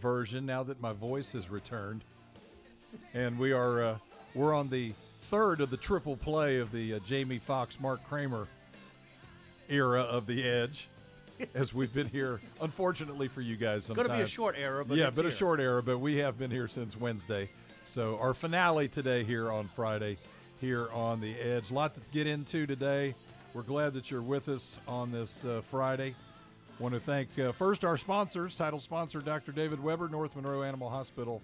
version now that my voice has returned. And we are uh, we're on the third of the triple play of the uh, Jamie Foxx, Mark Kramer era of the Edge. As we've been here, unfortunately for you guys, it's Going to be a short era, but yeah, but a short era. But we have been here since Wednesday. So our finale today here on Friday, here on the Edge. A lot to get into today. We're glad that you're with us on this uh, Friday. Want to thank uh, first our sponsors, title sponsor Dr. David Weber, North Monroe Animal Hospital,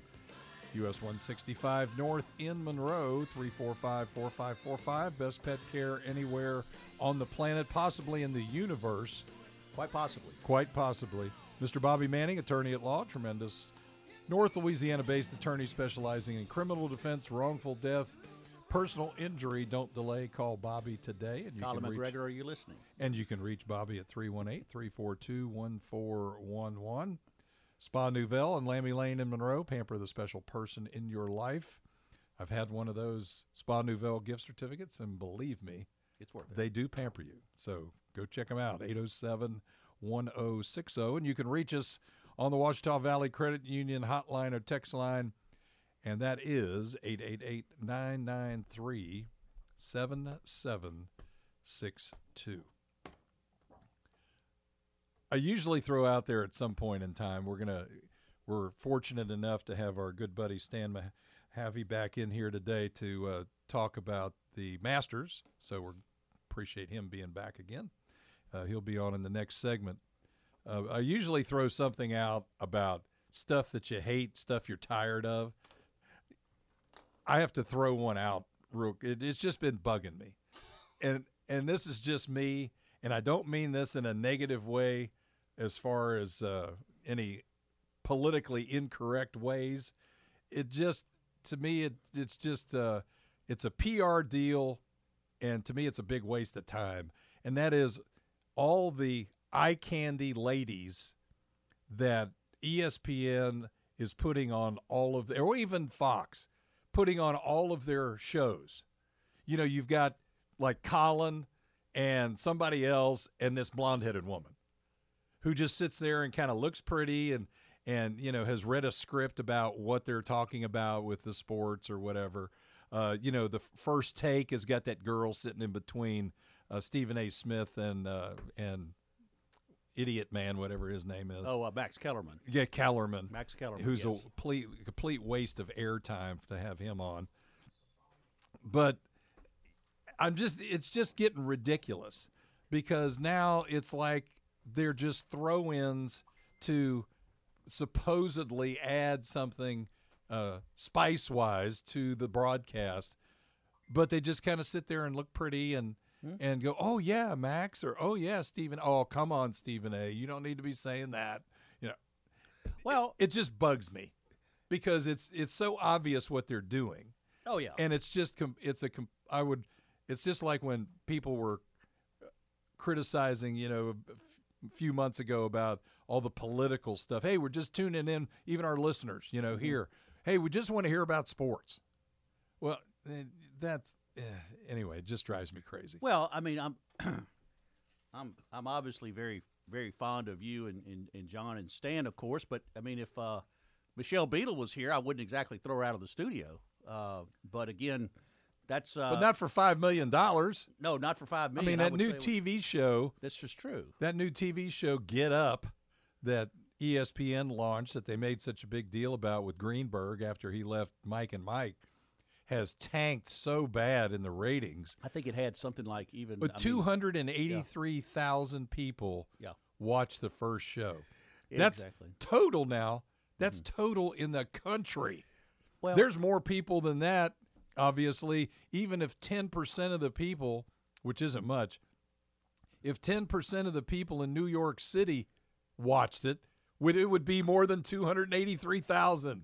US 165 North in Monroe, 345 4545. Best pet care anywhere on the planet, possibly in the universe. Quite possibly. Quite possibly. Mr. Bobby Manning, attorney at law, tremendous North Louisiana based attorney specializing in criminal defense, wrongful death, personal injury. Don't delay. Call Bobby today. And you Colin can reach, McGregor, are you listening? And you can reach Bobby at 318 342 1411. Spa Nouvelle and Lamy Lane in Monroe. Pamper the special person in your life. I've had one of those Spa Nouvelle gift certificates, and believe me, It's worth it. they do pamper you. So go check them out. 807 1060. And you can reach us on the Ouachita Valley Credit Union hotline or text line. And that is 888 993 7762. I usually throw out there at some point in time, we're going to, we're fortunate enough to have our good buddy Stan Mahaffey back in here today to uh, talk about the Masters. So we appreciate him being back again. Uh, he'll be on in the next segment. Uh, I usually throw something out about stuff that you hate, stuff you're tired of. I have to throw one out. Real, it, it's just been bugging me, and and this is just me, and I don't mean this in a negative way, as far as uh, any politically incorrect ways. It just to me, it it's just uh, it's a PR deal, and to me, it's a big waste of time. And that is all the eye candy ladies that ESPN is putting on all of, the, or even Fox putting on all of their shows. You know, you've got like Colin and somebody else and this blonde headed woman who just sits there and kind of looks pretty and and you know has read a script about what they're talking about with the sports or whatever. Uh, you know, the first take has got that girl sitting in between uh, Stephen A. Smith and uh, and idiot man, whatever his name is. Oh, uh, Max Kellerman. Yeah, Kellerman. Max Kellerman, Who's yes. a complete complete waste of airtime to have him on. But I'm just it's just getting ridiculous because now it's like they're just throw-ins to supposedly add something uh, spice-wise to the broadcast, but they just kind of sit there and look pretty and and go, "Oh yeah, Max," or "Oh yeah, Stephen." Oh, come on, Stephen A. You don't need to be saying that. You know, Well, it just bugs me because it's it's so obvious what they're doing, oh yeah. and it's just com- it's a com- I would it's just like when people were criticizing, you know, a few months ago about all the political stuff. Hey, we're just tuning in, even our listeners, you know, Mm-hmm. here. Hey, we just want to hear about sports. Well, that's anyway. It just drives me crazy. well, I mean, I'm, I'm, I'm obviously very, very fond of you and, and, and John and Stan, of course. But I mean, if uh, Michelle Beadle was here, I wouldn't exactly throw her out of the studio. Uh, but again, that's uh, but not for five million dollars. no, not for five million. I mean, that would new TV show. That's just true. that new TV show Get Up that ESPN launched that they made such a big deal about with Greenberg after he left Mike and Mike has tanked so bad in the ratings. I think it had something like even But I mean, 283,000 people Yeah. watched the first show. Yeah, That's exactly. total now. That's mm-hmm. total in the country. Well, There's more people than that, obviously. Even if 10% of the people, which isn't much, if 10% of the people in New York City watched it, would it would be more than two hundred eighty three thousand.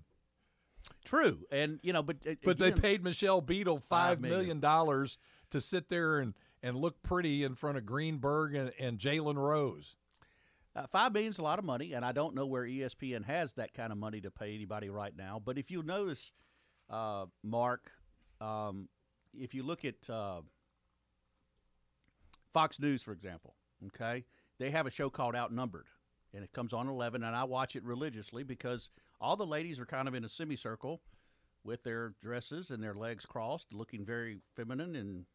True, and you know, but uh, But they paid Michelle Beadle Five million. dollars to sit there and, and look pretty in front of Greenberg and, and Jalen Rose. Uh, five million's a lot of money, and I don't know where ESPN has that kind of money to pay anybody right now. But if you notice, uh, Mark, um, if you look at uh, Fox News, for example, okay, they have a show called Outnumbered, and it comes on eleven, and I watch it religiously because all the ladies are kind of in a semicircle with their dresses and their legs crossed, looking very feminine and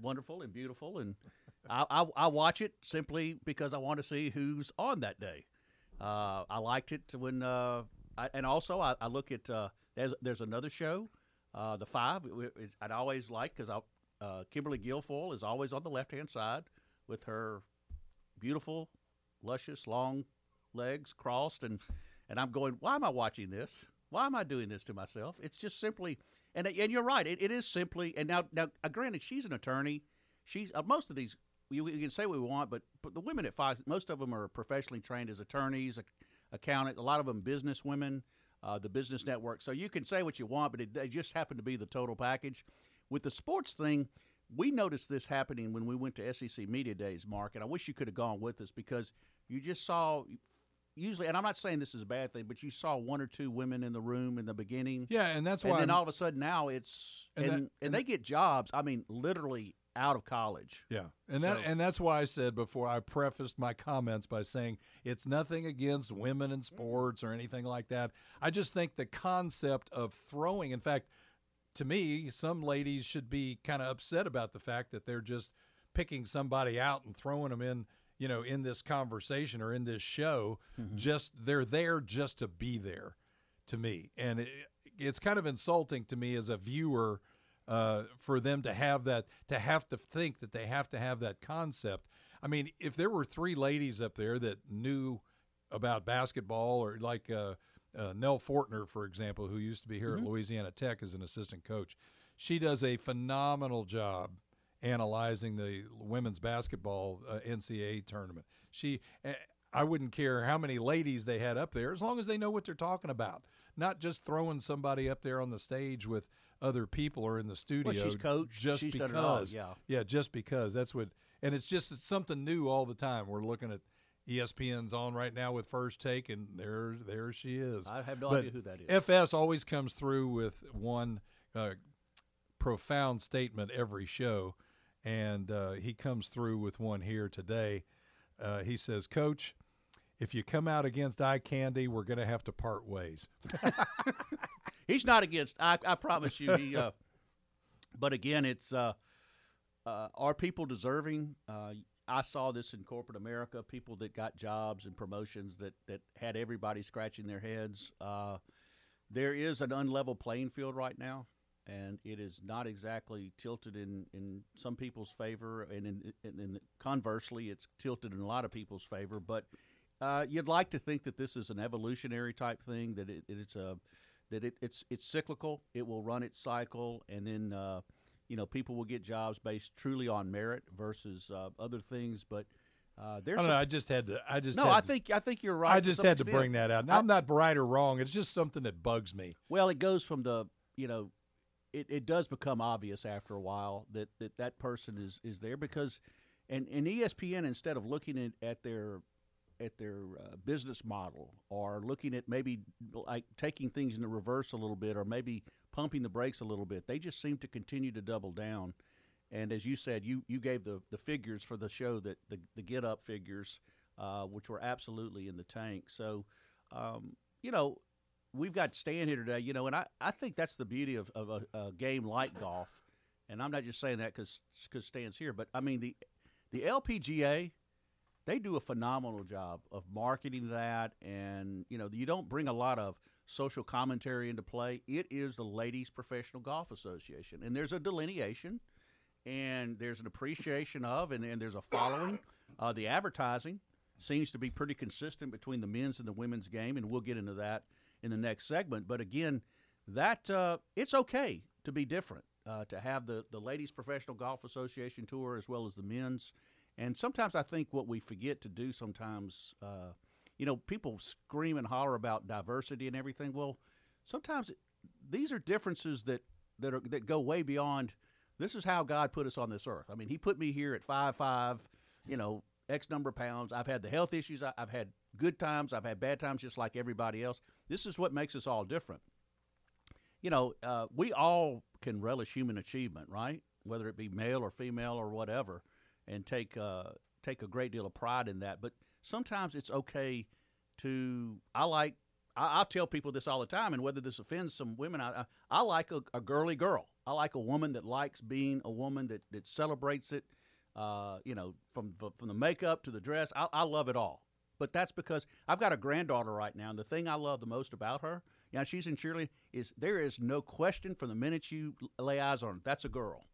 wonderful and beautiful, and I, I, I watch it simply because I want to see who's on that day. Uh, I liked it when, uh, I, and also I, I look at uh, there's there's another show, uh, the five. It, it, I'd always like because uh, Kimberly Guilfoyle is always on the left hand side with her beautiful, luscious, long legs crossed, and and I'm going, why am I watching this? Why am I doing this to myself? It's just simply, and and you're right, it, it is simply. And now now, uh, granted, she's an attorney. She's uh, most of these. We can say what we want, but, but the women at Fox, most of them are professionally trained as attorneys, ac- accountant. A lot of them business women, uh, the business network. So you can say what you want, but it, they just happen to be the total package. With the sports thing, we noticed this happening when we went to SEC Media Days, Mark, and I wish you could have gone with us because you just saw. Usually, and I'm not saying this is a bad thing, but you saw one or two women in the room in the beginning. Yeah, and that's why and then I'm- all of a sudden now it's And and that- and, and they get jobs. I mean, literally out of college. Yeah, and that So- and that's why I said before I prefaced my comments by saying it's nothing against women in sports or anything like that. I just think the concept of throwing, in fact, to me, some ladies should be kind of upset about the fact that they're just picking somebody out and throwing them in, you know, in this conversation or in this show. Just they're there just to be there, to me, and it, it's kind of insulting to me as a viewer uh, for them to have that to have to think that they have to have that concept. I mean, if there were three ladies up there that knew about basketball, or like uh, uh, Nell Fortner, for example, who used to be here at Louisiana Tech as an assistant coach, she does a phenomenal job analyzing the women's basketball uh, NCAA tournament. She, eh, I wouldn't care how many ladies they had up there, as long as they know what they're talking about, not just throwing somebody up there on the stage with other people or in the studio. she's coached. just She's because. all, yeah. yeah, just because that's what, and it's just it's something new all the time. We're looking at. ESPN's on right now with First Take, and there, there she is. I have no But idea who that is. FS always comes through with one uh, profound statement every show, and uh, he comes through with one here today. Uh, he says, "Coach, if you come out against eye candy, we're going to have to part ways." He's not against. I, I promise you. He. Uh, but again, it's uh, uh, are people deserving? I saw this in corporate America. People that got jobs and promotions that that had everybody scratching their heads. Uh, there is an unlevel playing field right now, and it is not exactly tilted in, in some people's favor, and in, in, in conversely, it's tilted in a lot of people's favor. But uh, you'd like to think that this is an evolutionary type thing, that it, it's a that it, it's it's cyclical. It will run its cycle, and then uh, you know people will get jobs based truly on merit versus uh, other things. But uh, I there's don't some- know. I just had to. I just no. I to- think I think you're right. I just had to bring that out. Now I- I'm not right or wrong. It's just something that bugs me. Well, it goes from the you know, it, it does become obvious after a while that that, that person is is there because, and and ESPN instead of looking at, at their at their uh, business model or looking at maybe like taking things in the reverse a little bit or maybe pumping the brakes a little bit, they just seem to continue to double down. And as you said, you, you gave the, the figures for the show that the, the get up figures, uh, which were absolutely in the tank. So, um, you know, we've got Stan here today, you know, and I, I think that's the beauty of, of a, a game like golf. And I'm not just saying that because Stan's here, but I mean, the, the LPGA, they do a phenomenal job of marketing that. And, you know, you don't bring a lot of social commentary into play. It is the Ladies Professional Golf Association. And there's a delineation and there's an appreciation of, and, and there's a following. Uh, the advertising seems to be pretty consistent between the men's and the women's game, and we'll get into that in the next segment. But again, that uh, it's okay to be different, uh, to have the the ladies' professional golf association tour as well as the men's. And sometimes I think what we forget to do sometimes uh, you know, people scream and holler about diversity and everything. Well, sometimes these are differences that that are that go way beyond. This is how God put us on this earth. I mean, He put me here at five five, you know, X number of pounds. I've had the health issues. I've had good times. I've had bad times, just like everybody else. This is what makes us all different. You know, uh, we all can relish human achievement, right? Whether it be male or female or whatever, and take uh, take a great deal of pride in that. But sometimes it's okay to. I like. I, I tell people this all the time, and whether this offends some women, I I, I like a, a girly girl. I like a woman that likes being a woman that that celebrates it. Uh, you know, from from the makeup to the dress, I, I love it all. But that's because I've got a granddaughter right now, and the thing I love the most about her, you know, she's in cheerleading, is there is no question from the minute you lay eyes on her, that's a girl,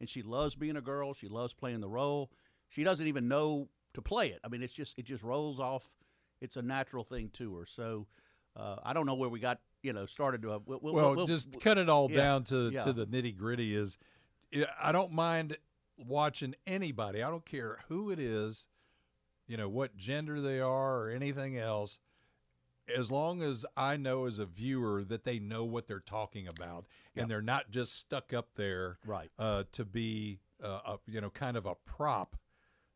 and she loves being a girl. She loves playing the role. She doesn't even know to play it. I mean, it's just it just rolls off. It's a natural thing to her. So uh, I don't know where we got you know started to. Uh, we'll, we'll, well, we'll, just cut it all yeah, down to yeah. to the nitty gritty. Is I don't mind watching anybody. I don't care who it is, you know, what gender they are or anything else. As long as I know as a viewer that they know what they're talking about Yep. and they're not just stuck up there Right. uh, to be, uh, a, you know, kind of a prop.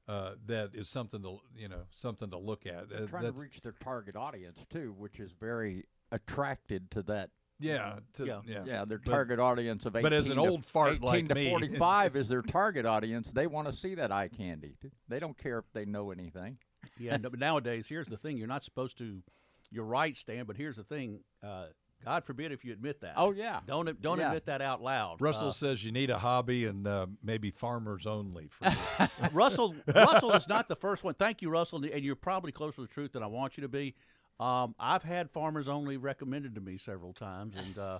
Uh, that is something to you know something to look at. Uh, trying to reach their target audience too, which is very attracted to that. yeah, to, Yeah. yeah, Yeah, their But- target audience of 18 but as an to, old fart 18 like to me- 45 is their target audience. They want to see that eye candy. They don't care if they know anything. Yeah, no, but nowadays, here's the thing: you're not supposed to. You're right, Stan. But here's the thing: uh, God forbid if you admit that. Oh yeah, Don't don't Yeah. admit that out loud. Russell Uh, says you need a hobby and uh, maybe farmers only. For. Russell Russell is not the first one. Thank you, Russell, and you're probably closer to the truth than I want you to be. Um, I've had farmers only recommended to me several times, and uh,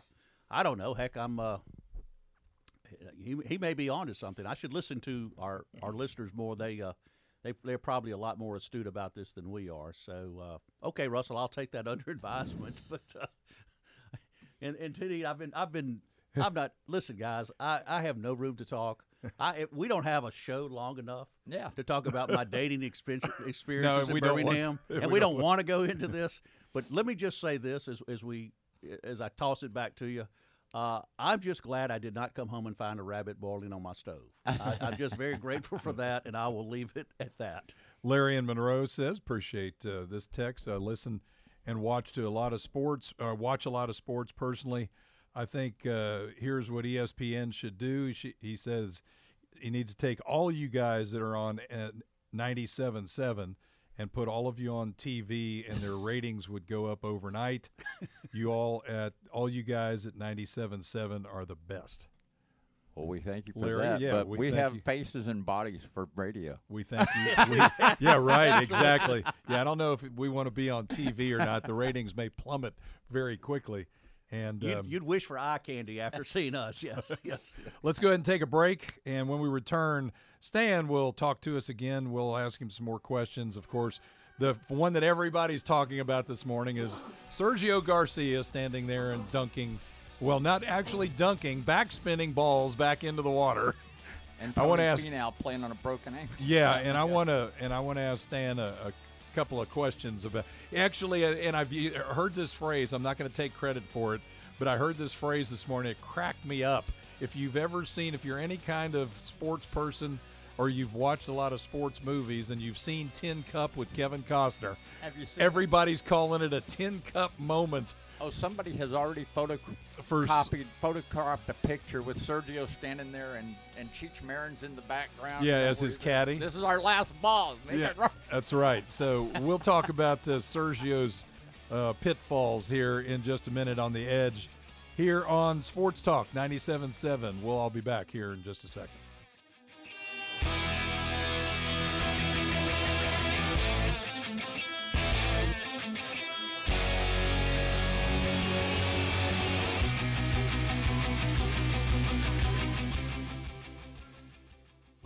I don't know. Heck, I'm. Uh, he he may be onto something. I should listen to our our listeners more. They uh, they they're probably a lot more astute about this than we are. So uh, okay, Russell, I'll take that under advisement. But uh, and and I've been I've been I'm not. Listen, guys, I I have no room to talk. I if we don't have a show long enough Yeah. to talk about my dating expen- experiences we in don't want Birmingham, to. and We we, don't don't want to go into this. But let me just say this as as we as I toss it back to you. Uh, I'm just glad I did not come home and find a rabbit boiling on my stove. I, I'm just very grateful for that, and I will leave it at that. Larry in Monroe says, appreciate uh, this text. I listen and watch a lot of sports, or watch a lot of sports personally. I think uh, here's what ESPN should do. She, he says he needs to take all you guys that are on at 97.7 and put all of you on TV, and their ratings would go up overnight. you all at all you guys at 97.7 are the best. Well, we thank you for Larry, that. yeah, but we we, have you. faces and bodies for radio. We thank you. We- yeah, right. Exactly. Yeah, I don't know if we want to be on TV or not. The ratings may plummet very quickly. And You'd, um, you'd wish for eye candy after seeing us. Yes, yes. let's go ahead and take a break. And when we return, Stan will talk to us again. We'll ask him some more questions. Of course, the one that everybody's talking about this morning is Sergio Garcia standing there and dunking. Well, not actually dunking, back spinning balls back into the water. And I wanna Tony ask- Finau playing on a broken ankle. Yeah, and I want to and I want to ask Stan a, a couple of questions about actually, uh, and I've heard this phrase. I'm not going to take credit for it, but I heard this phrase this morning. It cracked me up. If you've ever seen, if you're any kind of sports person or you've watched a lot of sports movies and you've seen Tin Cup with Kevin Costner, Have you seen? everybody's calling it a Tin Cup moment. Oh, somebody has already photo For copied, photocopied a picture with Sergio standing there and and Cheech Marin's in the background. Yeah, as his caddy. This is our last ball. Make Yeah, right. that's right. So we'll talk about uh, Sergio's uh, pitfalls here in just a minute on the edge here on Sports Talk 97.7. We'll all be back here in just a second.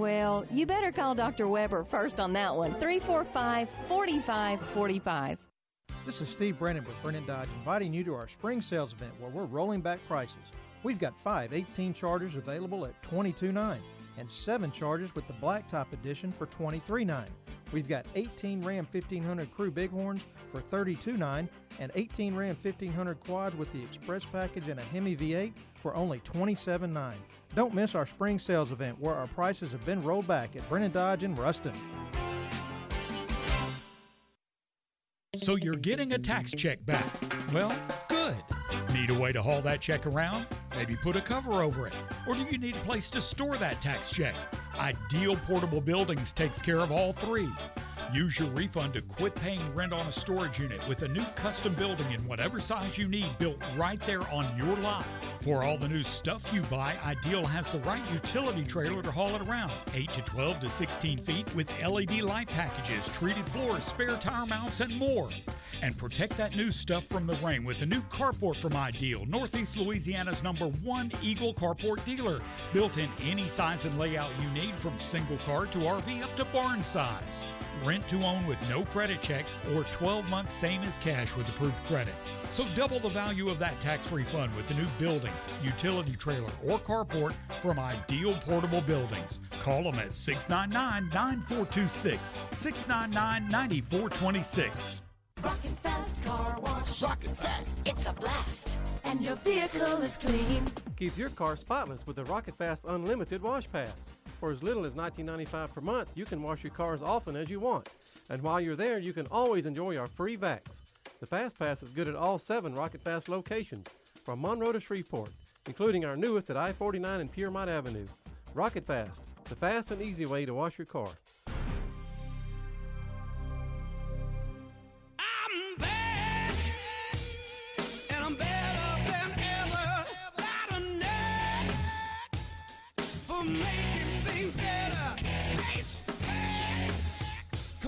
Well, you better call Dr. Weber first on that one, 345 4545. This is Steve Brennan with Brennan Dodge inviting you to our spring sales event where we're rolling back prices. We've got five 18 Chargers available at $22.9 and seven Chargers with the Blacktop Edition for $23.9. We've got 18 Ram 1500 Crew Bighorns for $32.9 and 18 Ram 1500 Quads with the Express Package and a Hemi V8 for only $27.9. Don't miss our spring sales event where our prices have been rolled back at Brennan Dodge in Ruston. So you're getting a tax check back. Well, good. Need a way to haul that check around? Maybe put a cover over it. Or do you need a place to store that tax check? Ideal Portable Buildings takes care of all three. Use your refund to quit paying rent on a storage unit with a new custom building in whatever size you need built right there on your lot. For all the new stuff you buy, Ideal has the right utility trailer to haul it around 8 to 12 to 16 feet with LED light packages, treated floors, spare tire mounts, and more. And protect that new stuff from the rain with a new carport from Ideal, Northeast Louisiana's number one Eagle carport dealer. Built in any size and layout you need from single car to RV up to barn size. Rent to own with no credit check or 12 months same as cash with approved credit. So double the value of that tax refund with a new building, utility trailer, or carport from Ideal Portable Buildings. Call them at 699 9426. 699 9426. Rocket Fast Car Wash. Rocket Fast. It's a blast. And your vehicle is clean. Keep your car spotless with the Rocket Fast Unlimited Wash Pass. For as little as $19.95 per month, you can wash your car as often as you want. And while you're there, you can always enjoy our free vacs. The Fast Pass is good at all seven Rocket Fast locations, from Monroe to Shreveport, including our newest at I 49 and Pierremont Avenue. Rocket Fast, the fast and easy way to wash your car.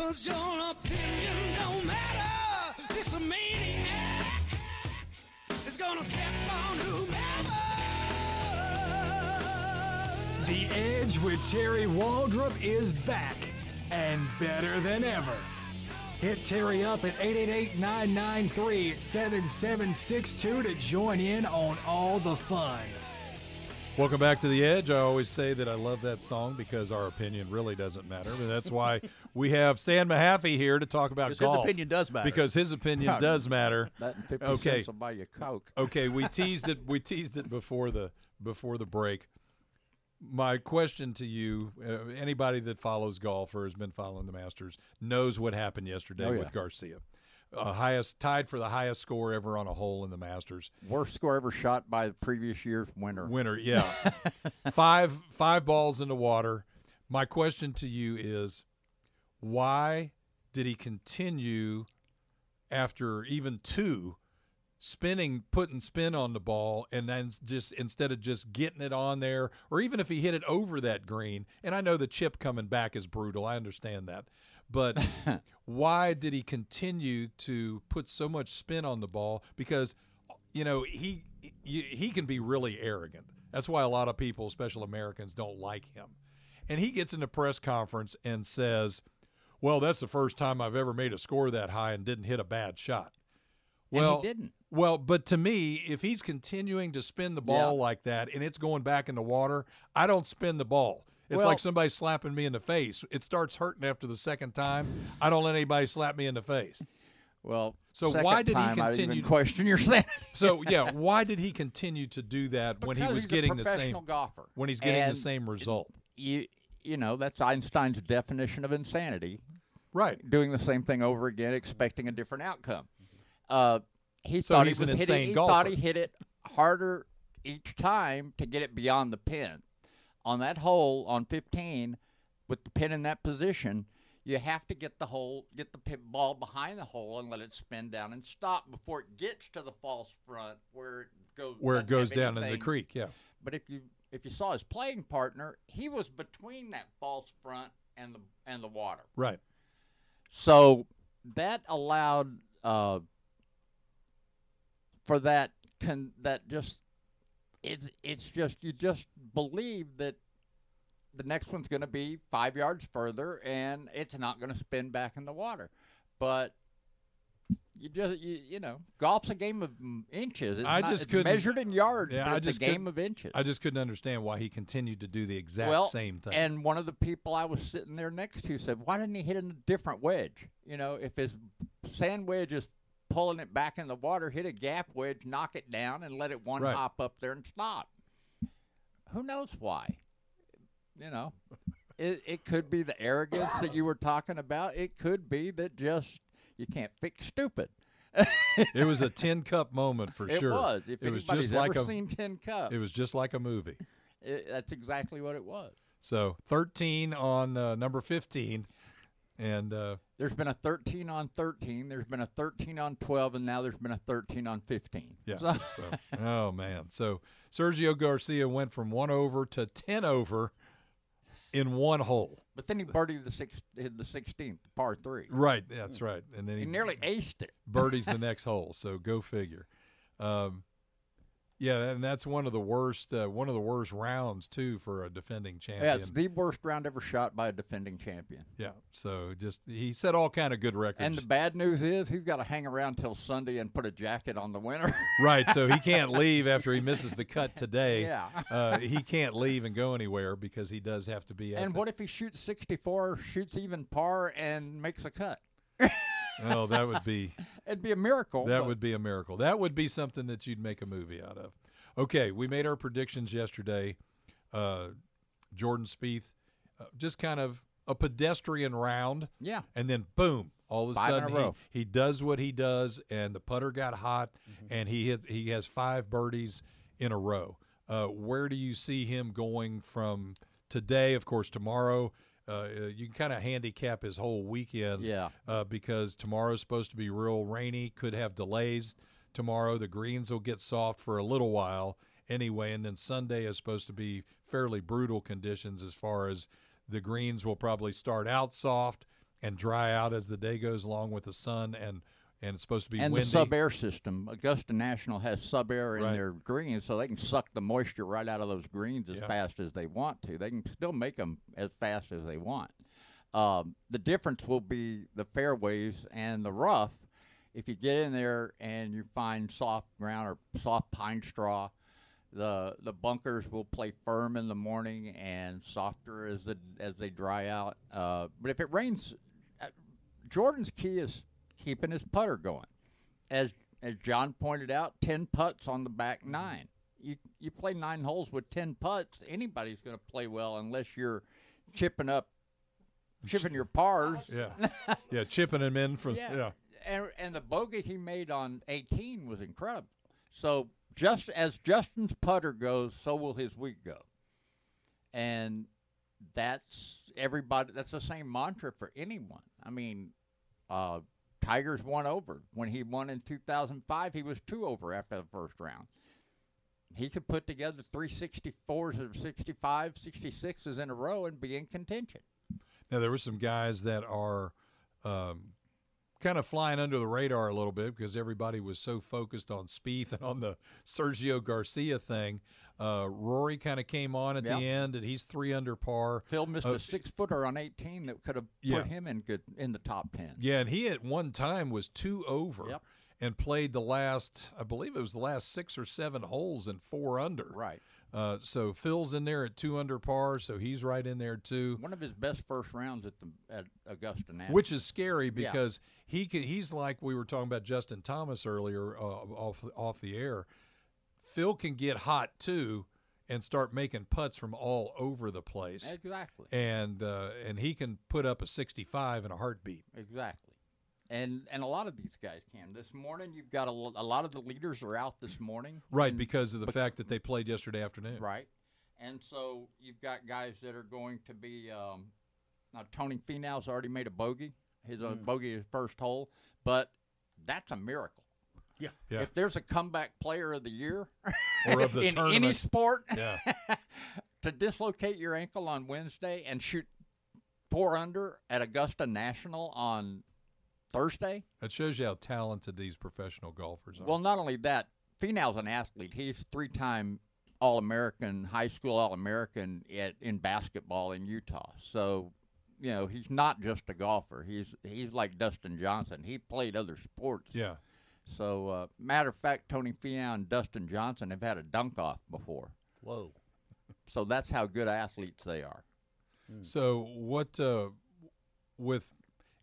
Cause your opinion don't matter. This maniac is gonna step on whomever. The Edge with Terry Waldrop is back and better than ever. Hit Terry up at 888-993-7762 to join in on all the fun. Welcome back to the Edge. I always say that I love that song because our opinion really doesn't matter. But that's why we have Stan Mahaffey here to talk about Because his opinion does matter. Because his opinion does matter. That and 50 okay. cents will buy you Coke. okay, we teased it. We teased it before the before the break. My question to you: uh, Anybody that follows golf or has been following the Masters knows what happened yesterday Oh, yeah. with Garcia. Uh, highest tied for the highest score ever on a hole in the Masters. Worst score ever shot by the previous year's winner. Winner, yeah. five five balls in the water. My question to you is why did he continue after even two spinning putting spin on the ball and then just instead of just getting it on there or even if he hit it over that green and I know the chip coming back is brutal I understand that but why did he continue to put so much spin on the ball? Because you know he he can be really arrogant. That's why a lot of people especially Americans don't like him. And he gets in a press conference and says well that's the first time I've ever made a score that high and didn't hit a bad shot And he well, didn't. Well, but to me, if he's continuing to spin the ball Yeah. like that and it's going back in the water, I don't spin the ball. It's Well- like somebody slapping me in the face. It starts hurting after the second time. I don't let anybody slap me in the face. Well, So why did he continue? question your sanity? So yeah, why did he continue to do that when he was getting the same golfer. when he's getting the same result? You you know that's Einstein's definition of insanity. Right. Doing the same thing over again, expecting a different outcome. Uh, he So thought he's he an was insane hitting. He golfer. thought he hit it harder each time to get it beyond the pin. On that hole on 15, with the pin in that position, you have to get the hole, get the pin ball behind the hole, and let it spin down and stop before it gets to the false front where it goes Where it goes down in the creek, yeah. But if you if you saw his playing partner, he was between that false front and the and the water. Right. So that allowed uh, for that con- that just it's it's just you just believe that the next one's going to be five yards further and it's not going to spin back in the water, but. You just you, you know golf's a game of inches. It's I not- just couldn't measured in yards, Yeah, but I it's just a game of inches. I just couldn't understand why he continued to do the exact well, same thing. And one of the people I was sitting there next to said, "Why didn't he hit a different wedge? You know, if his sand wedge is pulling it back in the water, hit a gap wedge, knock it down, and let it one Right. hop up there and stop." Who knows why? You know, it it could be the arrogance that you were talking about. It could be that just you can't fix stupid. it was a tin cup moment for It sure. It was. If it was just like a seen Tin Cup, it was just like a movie. it, that's exactly what it was. So 13 on uh, number 15 and uh, There's been a 13 on 13. There's been a 13 on 12, and now there's been a 13 on 15. yeah. So- So, oh man. So Sergio Garcia went from 1 over to 10 over in one hole. But then he birdied the six, the 16th, par three. Right, that's right. And then He he, nearly aced it. birdies the next hole. So go figure. Um, yeah, and that's one of the worst uh, one of the worst rounds too for a defending champion. Yeah, it's the worst round ever shot by a defending champion. Yeah, so just he set all kind of good records. And the bad news is he's got to hang around till Sunday and put a jacket on the winner. right, so he can't leave after he misses the cut today. Yeah. uh, he can't leave and go anywhere because he does have to be. At and the- what if he shoots 64, shoots even par, and makes a cut? Oh, that would be It'd be a miracle. that but- would be a miracle. That would be something that you'd make a movie out of. Okay, we made our predictions yesterday. Uh, Jordan Spieth, uh, just kind of a pedestrian round. Yeah. and then boom, all of a Five in a sudden he, he does what he does, and the putter got hot, Mm-hmm. and he hit, he has five birdies in a row. Uh, where do you see him going from today? Of course, tomorrow. Uh, you can kind of handicap his whole weekend, Yeah. uh, because tomorrow's supposed to be real rainy, could have delays tomorrow. The greens will get soft for a little while anyway, and then Sunday is supposed to be fairly brutal conditions as far as the greens will probably start out soft and dry out as the day goes along with the sun, and and it's supposed to be and windy. the sub air system. Augusta National has sub air in Right. their greens, so they can suck the moisture right out of those greens as Yeah. fast as they want to. They can still make them as fast as they want. Um, the difference will be the fairways and the rough. If you get in there and you find soft ground or soft pine straw, the the bunkers will play firm in the morning and softer as the as they dry out. Uh, but if it rains, uh, Jordan's key is keeping his putter going. As as John pointed out, ten putts on the back nine. You you play nine holes with ten putts, anybody's going to play well unless you're chipping up, chipping your pars. yeah, yeah, chipping them in from Yeah. yeah. And and the bogey he made on 18 was incredible. So just as Justin's putter goes, so will his week go. And that's everybody. That's the same mantra for anyone. I mean, uh, Tigers won over when he won in 2005. He was two over after the first round. He could put together 364s or 65, 66s in a row and be in contention. Now there were some guys that are um, kind of flying under the radar a little bit because everybody was so focused on Spieth and on the Sergio Garcia thing. Uh, Rory kind of came on at Yep. the end, and he's three under par. Phil missed Uh, a six footer on 18 that could have Yeah. put him in good in the top 10. Yeah, and he at one time was two over Yep. and played the last, I believe it was the last six or seven holes in four under. Right. Uh, so Phil's in there at two under par, so he's right in there too. One of his best first rounds at the at Augusta National. which is scary Yeah. because he can, he's like we were talking about Justin Thomas earlier uh, off off the air. Phil can get hot too and start making putts from all over the place, exactly. and uh, and he can put up a 65 in a heartbeat. Exactly. And and a lot of these guys can. This morning you've got a, a lot of the leaders are out this morning. Right, And- because of the fact that they played yesterday afternoon. Right. And so you've got guys that are going to be. Um, now Tony Finau's already made a bogey. His uh, bogey his first hole, but that's a miracle. Yeah. Yeah. If there's a comeback player of the year Or of the in any sport, Yeah. to dislocate your ankle on Wednesday and shoot four under at Augusta National on Thursday. That shows you how talented these professional golfers are. Well, not only that, Finau's an athlete. He's three-time All-American, high school All-American at, in basketball in Utah. So, you know, he's not just a golfer. He's he's like Dustin Johnson. He played other sports. yeah. So, uh, matter of fact, Tony Finau and Dustin Johnson have had a dunk off before. Whoa. So that's how good athletes they are. So what uh, with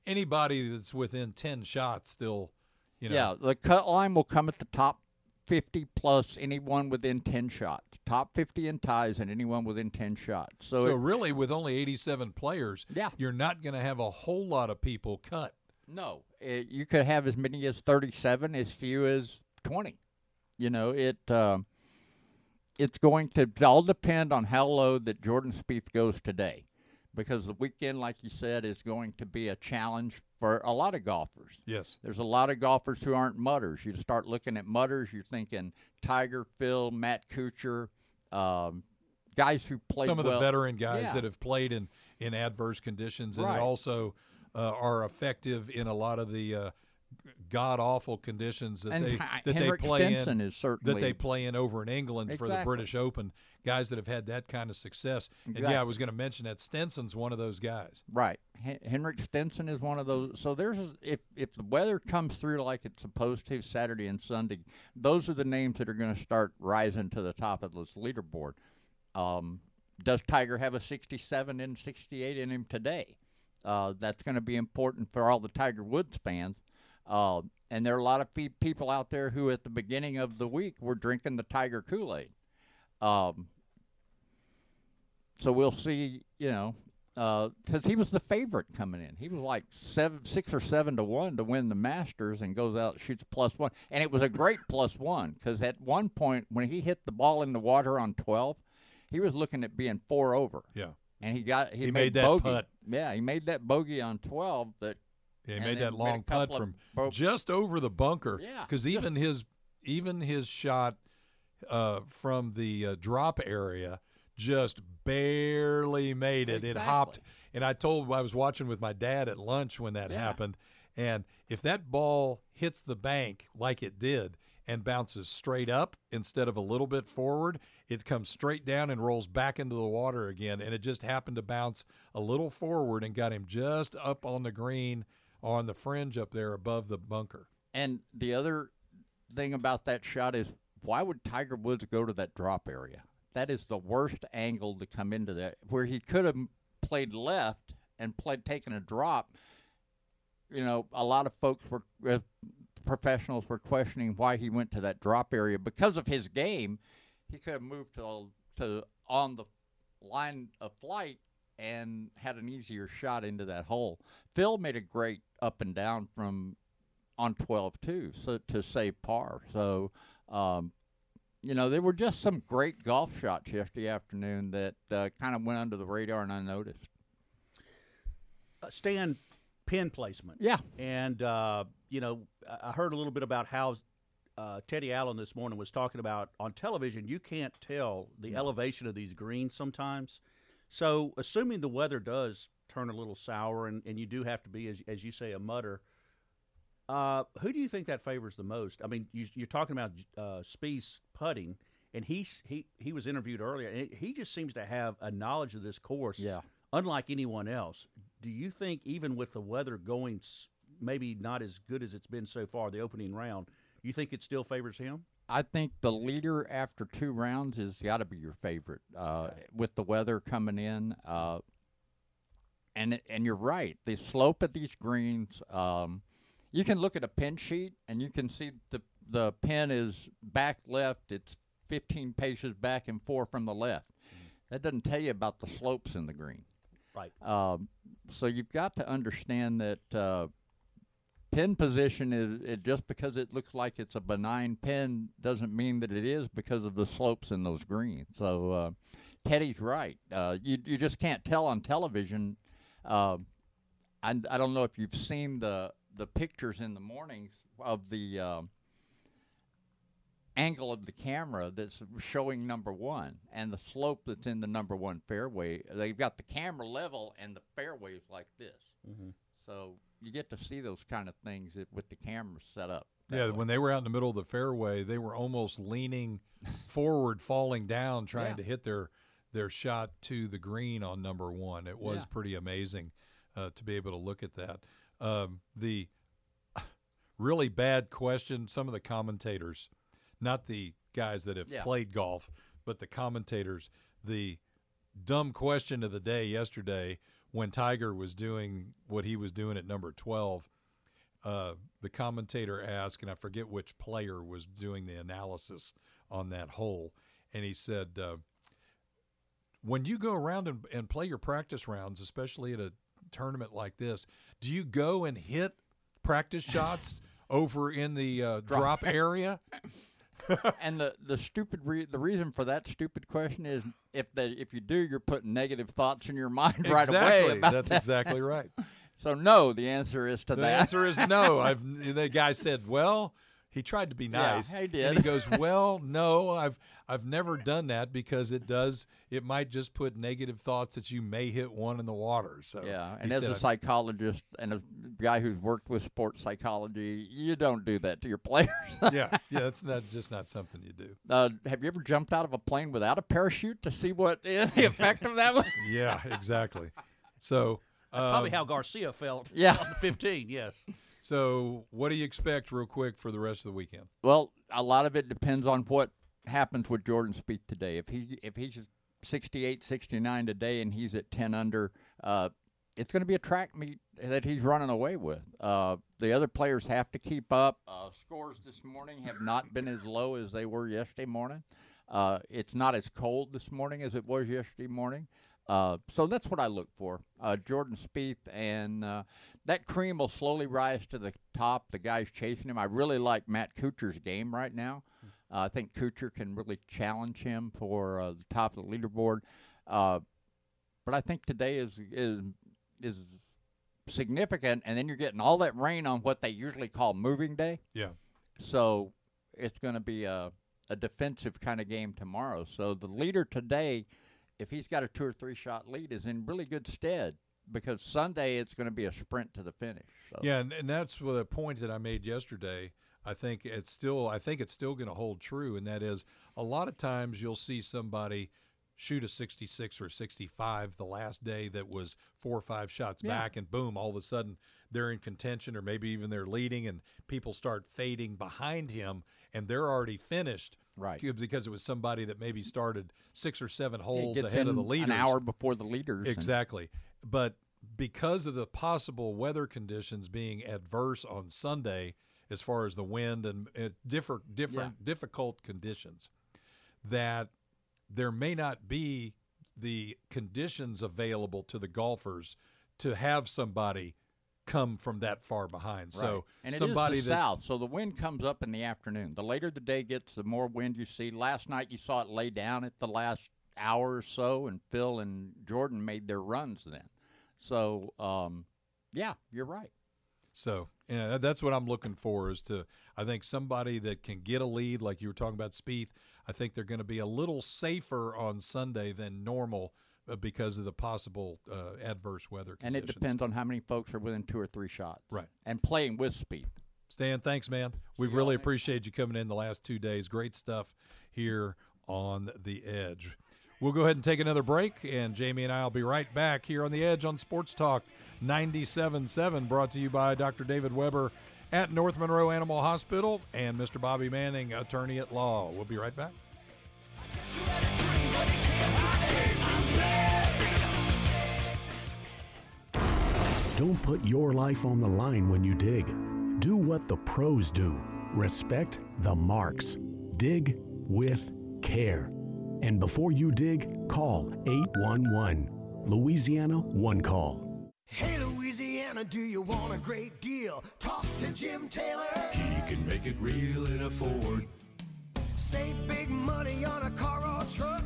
anybody that's within ten shots still, you know, Yeah, the cut line will come at the top 50 plus anyone within 10 shots. Top 50 in ties and anyone within 10 shots. So, So, it- really, with only 87 players, Yeah. you're not going to have a whole lot of people cut. no, it, you could have as many as 37, as few as 20. You know, it um, it's going to all depend on how low that Jordan Spieth goes today. Because the weekend, like you said, is going to be a challenge for a lot of golfers. Yes. There's a lot of golfers who aren't mudders. You start looking at mudders, you're thinking Tiger, Phil, Matt Kuchar, um, guys who play Some of the veteran guys Yeah. that have played in, in adverse conditions and Right. also uh, are effective in a lot of the uh, god awful conditions that And they that Henrik they play Stenson in is that they play in over in England for the British Open. Guys that have had that kind of success. And yeah, I was going to mention that Stenson's one of those guys. Right. Hen- Henrik Stenson is one of those. So there's if if the weather comes through like it's supposed to Saturday and Sunday, those are the names that are going to start rising to the top of this leaderboard. Um, does Tiger have a 67 and 68 in him today? Uh, that's going to be important for all the Tiger Woods fans. Uh, and there are a lot of pe- people out there who, at the beginning of the week, were drinking the Tiger Kool Aid. Um, so we'll see, you know, because he was the favorite coming in. He was like seven, six or seven to one to win the Masters, and goes out and shoots plus one, and it was a great plus one because at one point when he hit the ball in the water on twelve, he was looking at being four over. Yeah. And he got he, He made, made that bogey. putt. Yeah, he made that bogey on twelve. That Yeah, he made that long a putt from bo- just over the bunker. Yeah. because even his even his shot uh, from the uh, drop area just barely made it. It hopped, and I told I was watching with my dad at lunch when that Yeah. happened, and if that ball hits the bank like it did and bounces straight up instead of a little bit forward, it comes straight down and rolls back into the water again. And it just happened to bounce a little forward and got him just up on the green on the fringe up there above the bunker. And the other thing about that shot is why would Tiger Woods go to that drop area? That is the worst angle to come into that where he could have played left and played taken a drop. You know, a lot of folks were uh, professionals were questioning why he went to that drop area because of his game. He could have moved to to on the line of flight and had an easier shot into that hole. Phil made a great up and down from on 12 too, so to save par. So, um, you know, there were just some great golf shots yesterday afternoon that uh, kind of went under the radar and unnoticed. uh, Stan pin placement. Yeah. And, uh, you know, I- I heard a little bit about how uh, Teddy Allen this morning was talking about on television, you can't tell the elevation of these greens sometimes. So, assuming the weather does turn a little sour and, and you do have to be, as, as you say, a mudder, uh, who do you think that favors the most? I mean, you, you're talking about uh, putting, and he's, he he was interviewed earlier, and he just seems to have a knowledge of this course, Yeah. unlike anyone else. Do you think, even with the weather going maybe not as good as it's been so far, the opening round, you think it still favors him? I think the leader after two rounds has got to be your favorite uh, with the weather coming in. Uh, and and you're right. The slope of these greens, um, you can look at a pin sheet and you can see the the pin is back left. It's 15 paces back and four from the left. That doesn't tell you about the slopes in the green. Right. Um, so you've got to understand that uh, pin position is it just because it looks like it's a benign pin doesn't mean that it is because of the slopes in those greens. So uh, Teddy's right. Uh, you you just can't tell on television. Uh, I, I don't know if you've seen the the pictures in the mornings of the um angle of the camera that's showing number one and the slope that's in the number one fairway. They've got the camera level and the fairways like this. Mhm. So you get to see those kind of things with the cameras set up. Yeah, way. when they were out in the middle of the fairway, they were almost leaning forward, falling down, trying Yeah. to hit their their shot to the green on number one. It was Yeah. pretty amazing uh, to be able to look at that. Um, the really bad question. Some of the commentators, not the guys that have Yeah. played golf, but the commentators, the dumb question of the day yesterday when Tiger was doing what he was doing at number 12 uh, the commentator asked, and I forget which player was doing the analysis on that hole, and he said, uh, "When you go around and, and play your practice rounds, especially at a tournament like this, do you go and hit practice shots over in the uh, drop area?" And the the stupid re- the reason for that stupid question is if they if you do you're putting negative thoughts in your mind right away. Exactly. about That's that. exactly right. So no, the answer is to The that. answer is no. I've the guy said, "Well, he tried to be Yeah, nice." he And did. he goes, "Well, no, I've I've never done that because it does it might just put negative thoughts that you may hit one in the water." So Yeah, and as said, a psychologist and a guy who's worked with sports psychology, you don't do that to your players. yeah, yeah, that's not just not something you do. Uh, have you ever jumped out of a plane without a parachute to see what the effect of that was? Yeah, exactly. So Probably um, how Garcia felt. Yeah. on the 15. Yes. So what do you expect, real quick, for the rest of the weekend? Well, a lot of it depends on what happens with Jordan Spieth today. If he if he's 68, 69 today and he's at 10 under, uh, it's going to be a track meet that he's running away with. Uh, the other players have to keep up. Uh, scores this morning have not been as low as they were yesterday morning. Uh, it's not as cold this morning as it was yesterday morning. Uh, so that's what I look for. Uh, Jordan Spieth and uh, that cream will slowly rise to the top. The guys chasing him. I really like Matt Kuchar's game right now. Uh, I think Kuchar can really challenge him for uh, the top of the leaderboard. Uh, but I think today is is is significant, and then you're getting all that rain on what they usually call moving day. Yeah. So it's going to be a a defensive kind of game tomorrow. So the leader today, if he's got a two or three shot lead, is in really good stead because Sunday it's going to be a sprint to the finish. So. Yeah, and, and that's the point that I made yesterday. I think it's still I think it's still going to hold true, and that is a lot of times you'll see somebody shoot a 66 or 65 the last day that was four or five shots Yeah. back, and boom, all of a sudden they're in contention, or maybe even they're leading, and people start fading behind him, and they're already finished. Right. Because it was somebody that maybe started six or seven holes ahead of the leaders an hour before the leaders. and- Exactly. But because of the possible weather conditions being adverse on Sunday, as far as the wind and uh, different different difficult conditions, that there may not be the conditions available to the golfers to have somebody come from that far behind. So and somebody it is the south, so the wind comes up in the afternoon. The later the day gets, the more wind you see. Last night you saw it lay down at the last hour or so, and Phil and Jordan made their runs then. So, um, yeah, you're right. So, that- that's what I'm looking for is to, I think somebody that can get a lead, like you were talking about Spieth. I think they're going to be a little safer on Sunday than normal because of the possible uh, adverse weather conditions. And it depends on how many folks are within two or three shots. Right. And playing with speed. Stan, thanks, man. We you really all next appreciate you coming in the last two days. Great stuff here on The Edge. We'll go ahead and take another break, and Jamie and I will be right back here on The Edge on Sports Talk 97.7, brought to you by Dr. David Weber at North Monroe Animal Hospital and Mr. Bobby Manning, attorney at law. We'll be right back. Don't put your life on the line when you dig. Do what the pros do. Respect the marks. Dig with care. And before you dig, call 811. Louisiana One Call. Hey, Louisiana, do you want a great deal? Talk to Jim Taylor. He can make it real in a Ford. Save big money on a car or truck.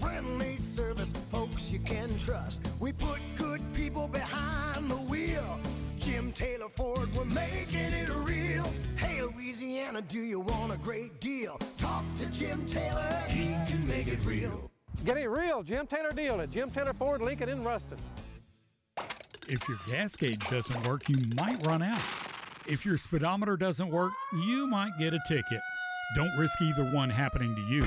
Friendly service, folks you can trust. We put good people behind the wheel. Jim Taylor Ford, we're making it real. Hey, Louisiana, do you want a great deal? Talk to Jim Taylor, he can make it real. Get a real Jim Taylor deal at Jim Taylor Ford, Lincoln, in Ruston. If your gas gauge doesn't work, you might run out. If your speedometer doesn't work, you might get a ticket. Don't risk either one happening to you.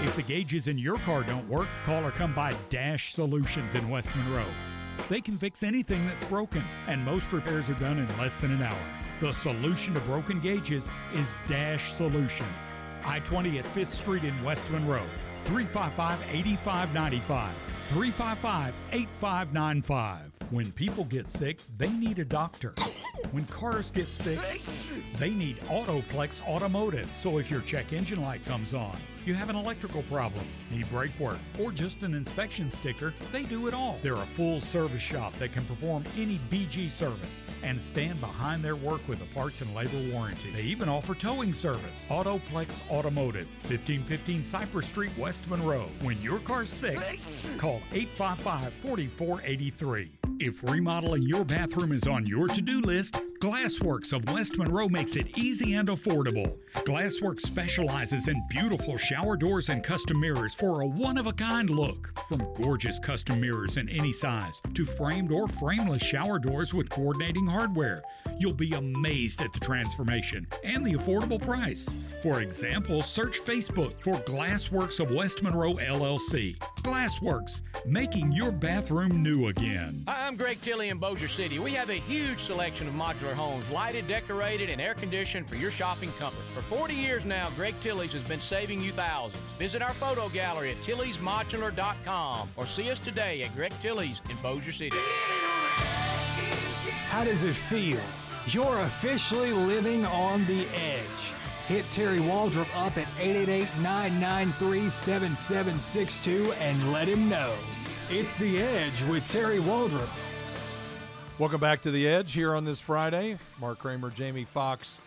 If the gauges in your car don't work, call or come by Dash Solutions in West Monroe. They can fix anything that's broken, and most repairs are done in less than an hour. The solution to broken gauges is Dash Solutions. I 20 at 5th Street in West Monroe. 355 8595. 355 8595. When people get sick, they need a doctor. When cars get sick, they need Autoplex Automotive. So if your check engine light comes on, you have an electrical problem, need brake work, or just an inspection sticker, they do it all. They're a full service shop that can perform any BG service and stand behind their work with a parts and labor warranty. They even offer towing service. Autoplex Automotive, 1515 Cypress Street, West Monroe. When your car's sick, call 855 4483. If remodeling your bathroom is on your to do list, Glassworks of West Monroe makes it easy and affordable. Glassworks specializes in beautiful shower doors and custom mirrors for a one of a kind look. From gorgeous custom mirrors in any size to framed or frameless shower doors with coordinating hardware, you'll be amazed at the transformation and the affordable price. For example, search Facebook for Glassworks of West Monroe LLC. Glassworks, making your bathroom new again. Hi, I'm Greg Tilley in Bossier City. We have a huge selection of modular homes, lighted, decorated, and air conditioned for your shopping comfort. For 40 years now, Greg Tilley's has been saving you thousands. Visit our photo gallery at tillysmodular.com or see us today at Greg Tilley's in Bossier City. How does it feel? You're officially living on the edge. Hit Terry Waldrop up at 888-993-7762 and let him know. It's The Edge with Terry Waldrop. Welcome back to the Edge here on this Friday. Mark Kramer, Jamie Fox,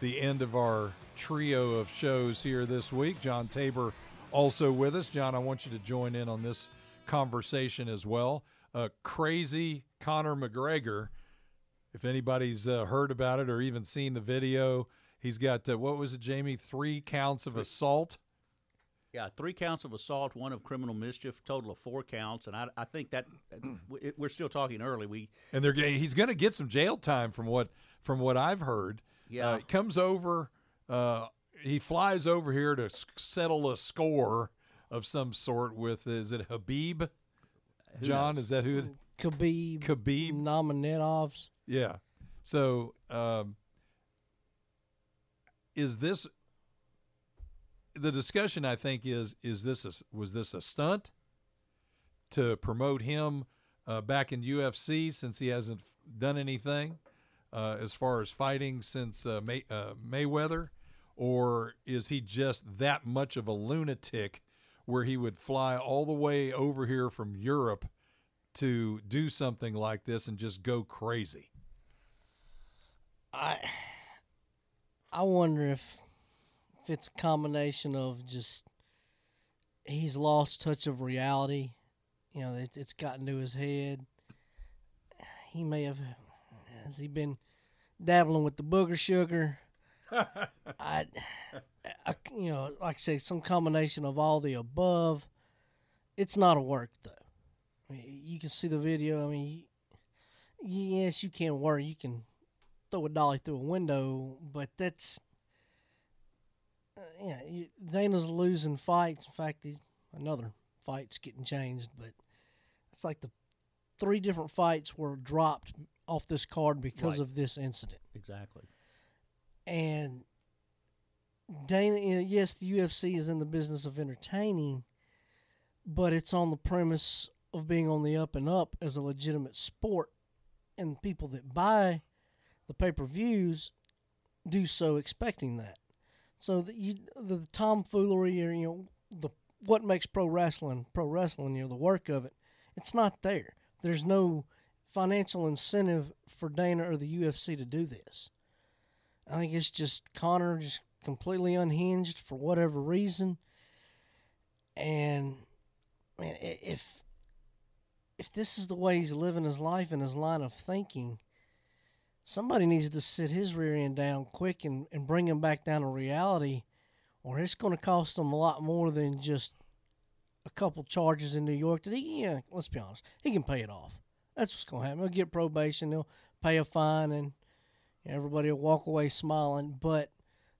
the end of our trio of shows here this week. John Tabor also with us. John, I want you to join in on this conversation as well. Uh, crazy Conor McGregor. If anybody's uh, heard about it or even seen the video, he's got uh, what was it, Jamie? Three counts of assault. Yeah, three counts of assault, one of criminal mischief, total of four counts, and I, I think that it, we're still talking early. We and they're he's going to get some jail time from what from what I've heard. Yeah, uh, he comes over. Uh, he flies over here to s- settle a score of some sort with is it Habib? Who John, knows? is that who? It, Khabib. Khabib. Namanetovs. Yeah. So, um, is this the discussion? I think is is this a, was this a stunt to promote him uh, back in UFC since he hasn't done anything uh, as far as fighting since uh, May, uh, Mayweather, or is he just that much of a lunatic where he would fly all the way over here from Europe to do something like this and just go crazy? I I wonder if if it's a combination of just he's lost touch of reality. You know, it, it's gotten to his head. He may have has he been dabbling with the booger sugar. I, I, you know, like I say, some combination of all the above. It's not a work though. I mean, you can see the video. I mean, yes, you can work. You can throw a dolly through a window, but that's yeah. You, Dana's losing fights. In fact, he, another fight's getting changed, but it's like the three different fights were dropped off this card because Right. of this incident. exactly. And Dana, you know, yes, the UFC is in the business of entertaining, but it's on the premise of being on the up and up as a legitimate sport, and people that buy the pay per views do so expecting that. So the, you, the tomfoolery or you know the what makes pro wrestling pro wrestling, you know, the work of it, it's not there. There's no financial incentive for Dana or the UFC to do this. I think it's just Conor just completely unhinged for whatever reason. And man, if if this is the way he's living his life and his line of thinking, somebody needs to sit his rear end down quick and, and bring him back down to reality, or it's going to cost him a lot more than just a couple charges in New York. That he, yeah, let's be honest, he can pay it off. That's what's going to happen. He'll get probation. He'll pay a fine, and everybody will walk away smiling. But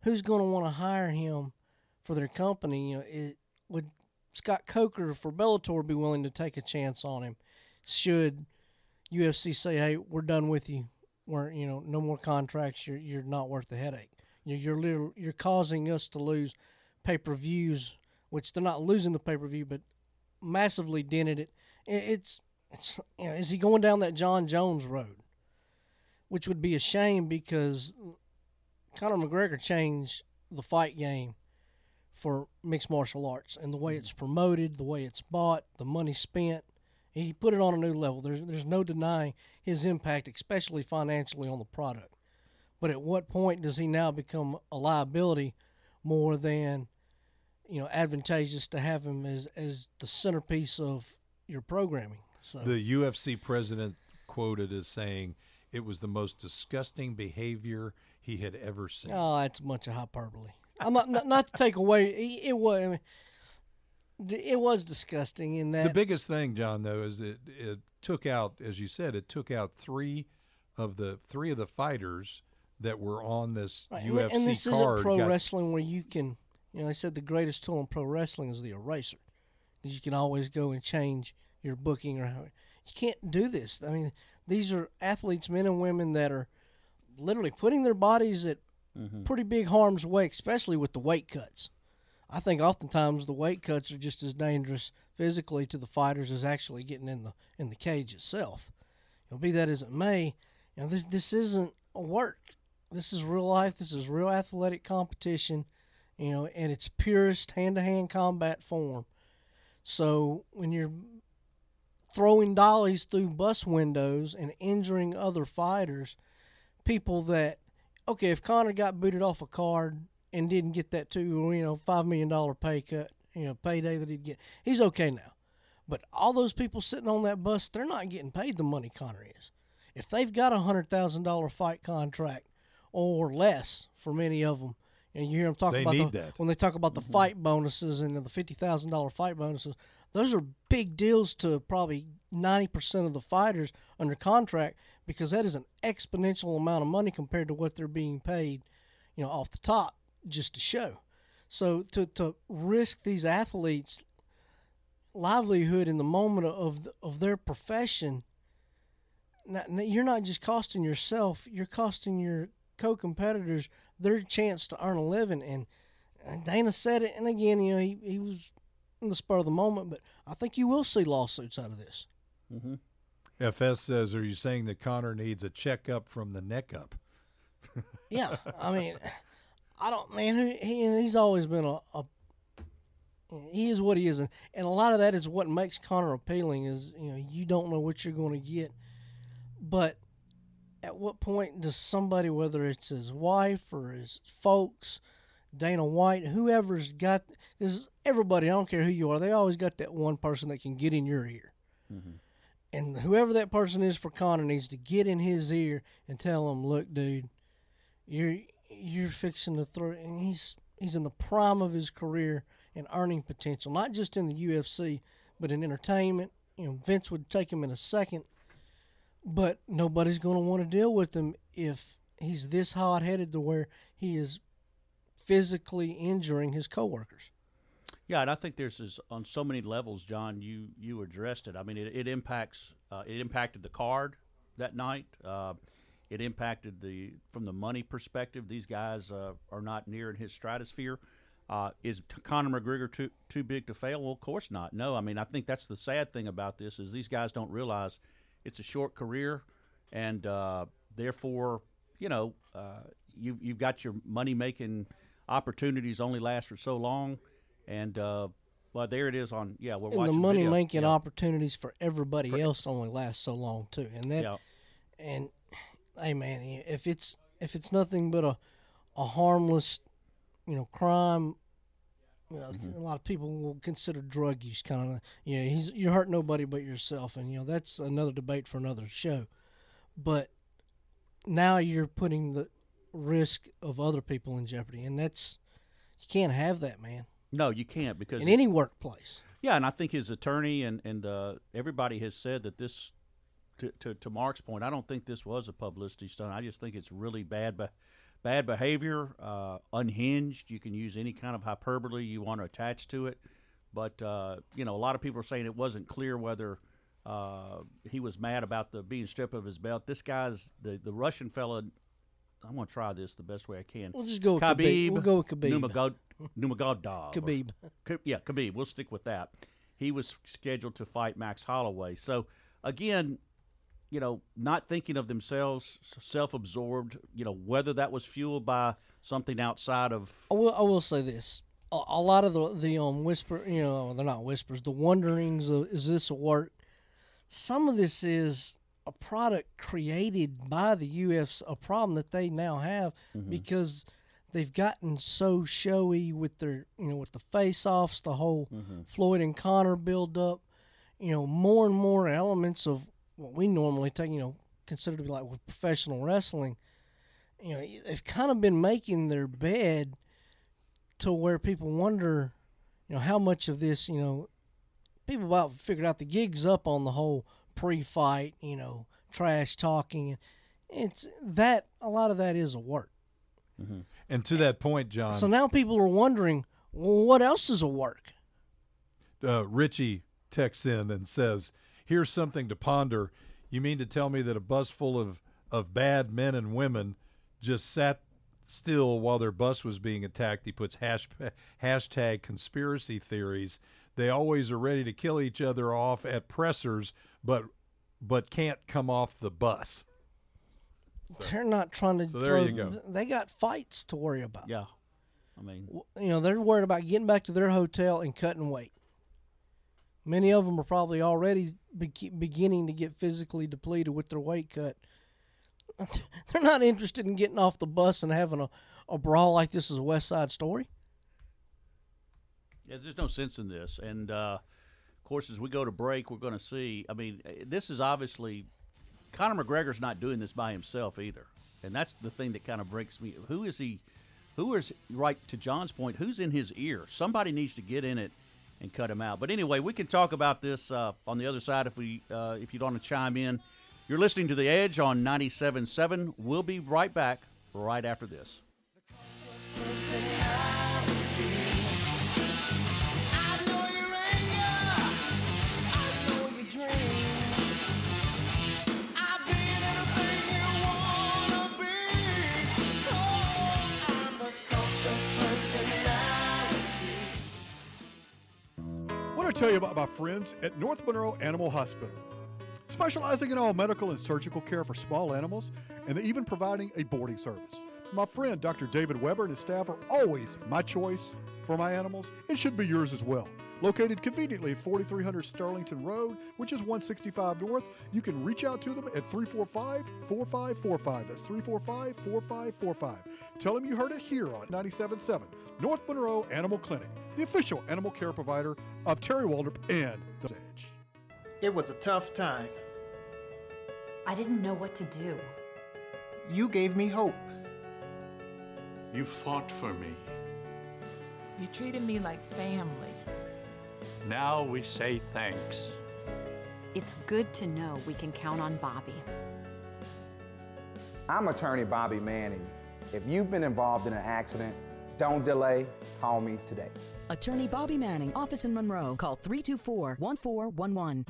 who's going to want to hire him for their company? You know, it, would Scott Coker for Bellator be willing to take a chance on him? Should UFC say, "Hey, we're done with you. We're you know no more contracts. You're you're not worth the headache. You're you're, little, you're causing us to lose pay per views, which they're not losing the pay per view, but massively dented it. It's it's you know, is he going down that Jon Jones road, which would be a shame because Conor McGregor changed the fight game for mixed martial arts and the way it's mm-hmm. promoted, the way it's bought, the money spent. He put it on a new level. There's there's no denying his impact, especially financially on the product. But at what point does he now become a liability more than you know advantageous to have him as as the centerpiece of your programming? So The UFC president quoted as saying it was the most disgusting behavior he had ever seen. Oh, that's a bunch of hyperbole. I'm not not, not to take away. It, it was. I mean, it was disgusting in that The biggest thing, John, though, is it it took out, as you said, it took out three of the three of the fighters that were on this Right, and, UFC and this card. isn't pro got- wrestling where you can, you know, I said the greatest tool in pro wrestling is the eraser, because you can always go and change your booking or how. You can't do this. I mean, these are athletes, men and women that are literally putting their bodies at mm-hmm. pretty big harm's way, especially with the weight cuts. I think oftentimes the weight cuts are just as dangerous physically to the fighters as actually getting in the in the cage itself. You know, be that as it may, you know, this this isn't a work. This is real life. This is real athletic competition, you know, in its purest hand-to-hand combat form. So when you're throwing dollies through bus windows and injuring other fighters, people that okay, if Conor got booted off a card and didn't get that two, you know, five million dollar pay cut, you know, payday that he'd get, he's okay now. But all those people sitting on that bus, they're not getting paid the money Conor is. If they've got a hundred thousand dollar fight contract or less for many of them, and you hear them talk They about the, when they talk about the mm-hmm. fight bonuses and the fifty thousand dollar fight bonuses, those are big deals to probably ninety percent of the fighters under contract because that is an exponential amount of money compared to what they're being paid, you know, off the top just to show. So to to risk these athletes' livelihood in the moment of of their profession, not, you're not just costing yourself; you're costing your co-competitors their chance to earn a living. And, and Dana said it, and again, you know, he, he was in the spur of the moment, but I think you will see lawsuits out of this. Mm-hmm. FS says, "Are you saying that Conor needs a checkup from the neck up?" yeah, I mean, I don't, man. He, he he's always been a, a he is what he is, and, and a lot of that is what makes Conor appealing. Is you know you don't know what you're going to get, but at what point does somebody, whether it's his wife or his folks, Dana White, whoever's got, because everybody, I don't care who you are, they always got that one person that can get in your ear. Mm-hmm. And whoever that person is for Conor needs to get in his ear and tell him, "Look, dude, you're you're fixing to throw." And he's he's in the prime of his career and earning potential, not just in the UFC, but in entertainment. You know, Vince would take him in a second, but nobody's going to want to deal with him if he's this hot headed to where he is physically injuring his coworkers. Yeah, and I think there's this on so many levels, John. You you addressed it. I mean, it, it impacts uh, it impacted the card that night. Uh, it impacted the from the money perspective. These guys uh, are not near in his stratosphere. Uh, is Conor McGregor too too big to fail? Well, of course not. No, I mean I think that's the sad thing about this is these guys don't realize it's a short career, and uh, therefore you know uh, you you've got your money making opportunities only last for so long, and uh, well there it is on yeah we're and the money video. making Yeah. opportunities for everybody else only last so long too and that Yeah. and hey man if it's if it's nothing but a a harmless you know crime you know, Mm-hmm. a lot of people will consider drug use kind of you know he's you hurt nobody but yourself and you know that's another debate for another show but now you're putting the risk of other people in jeopardy, and that's you can't have that, man. No, you can't because In any workplace. Yeah, and I think his attorney and and uh, everybody has said that this. To, to, to Mark's point, I don't think this was a publicity stunt. I just think it's really bad, be- bad behavior, uh, unhinged. You can use any kind of hyperbole you want to attach to it, but uh, you know, a lot of people are saying it wasn't clear whether uh, he was mad about the being stripped of his belt. This guy's the the Russian fella. I'm going to try this the best way I can. We'll just go with Khabib. We'll go with Khabib. Numagod- Numagodov. or- Khabib. K- yeah, Khabib. We'll stick with that. He was scheduled to fight Max Holloway. So again, you know, not thinking of themselves, self-absorbed. You know, whether that was fueled by something outside of I will, I will say this: a, a lot of the the um whisper, you know, they're not whispers. The wonderings of is this a work? Some of this is a product created by the UFC, a problem that they now have Mm-hmm. because they've gotten so showy with their, you know, with the face-offs, the whole Mm-hmm. Floyd and Conor build up. You know, more and more elements of what we normally take, you know, consider to be like with professional wrestling. You know, they've kind of been making their bed to where people wonder, you know, how much of this, you know, people about figured out the gig's up on the whole pre-fight, you know, trash talking. It's that a lot of that is a work. And to that point, John, So now people are wondering, well, what else is a work? uh, Richie texts in and says, "Here's something to ponder. You mean to tell me that a bus full of of bad men and women just sat still while their bus was being attacked?" He puts hash, hashtag conspiracy theories. They always are ready to kill each other off at pressers, but but can't come off the bus. They're not trying to. So there throw, you go. They got fights to worry about. Yeah, I mean, you know, they're worried about getting back to their hotel and cutting weight. Many of them are probably already be- beginning to get physically depleted with their weight cut. They're not interested in getting off the bus and having a, a brawl like this is a West Side story. Yeah, there's no sense in this. And uh, of course, as we go to break, we're going to see. I mean, eh, this is obviously Conor McGregor's not doing this by himself either, and that's the thing that kind of breaks me. Who is he? Who is right to John's point? Who's in his ear? Somebody needs to get in it and cut him out. But anyway, we can talk about this uh, on the other side if we uh, if you don't want to chime in. You're listening to the Edge on 97.7. We'll be right back right after this. Tell you about my friends at North Monroe Animal Hospital. Specializing in all medical and surgical care for small animals, and even providing a boarding service. My friend Dr. David Weber and his staff are always my choice for my animals. It should be yours as well. Located conveniently at 4300 Sterlington Road, which is 165 North, you can reach out to them at 345 4545. That's 345 4545. Tell them you heard it here on 97.7 North Monroe Animal Clinic, the official animal care provider of Terry Waldrop and The Edge. It was a tough time. I didn't know what to do. You gave me hope. You fought for me. You treated me like family. Now we say thanks. It's good to know we can count on Bobby. I'm attorney Bobby Manning. If you've been involved in an accident, don't delay. Call me today. Attorney Bobby Manning, office in Monroe. Call 324 1411.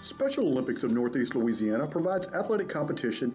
Special Olympics of Northeast Louisiana provides athletic competition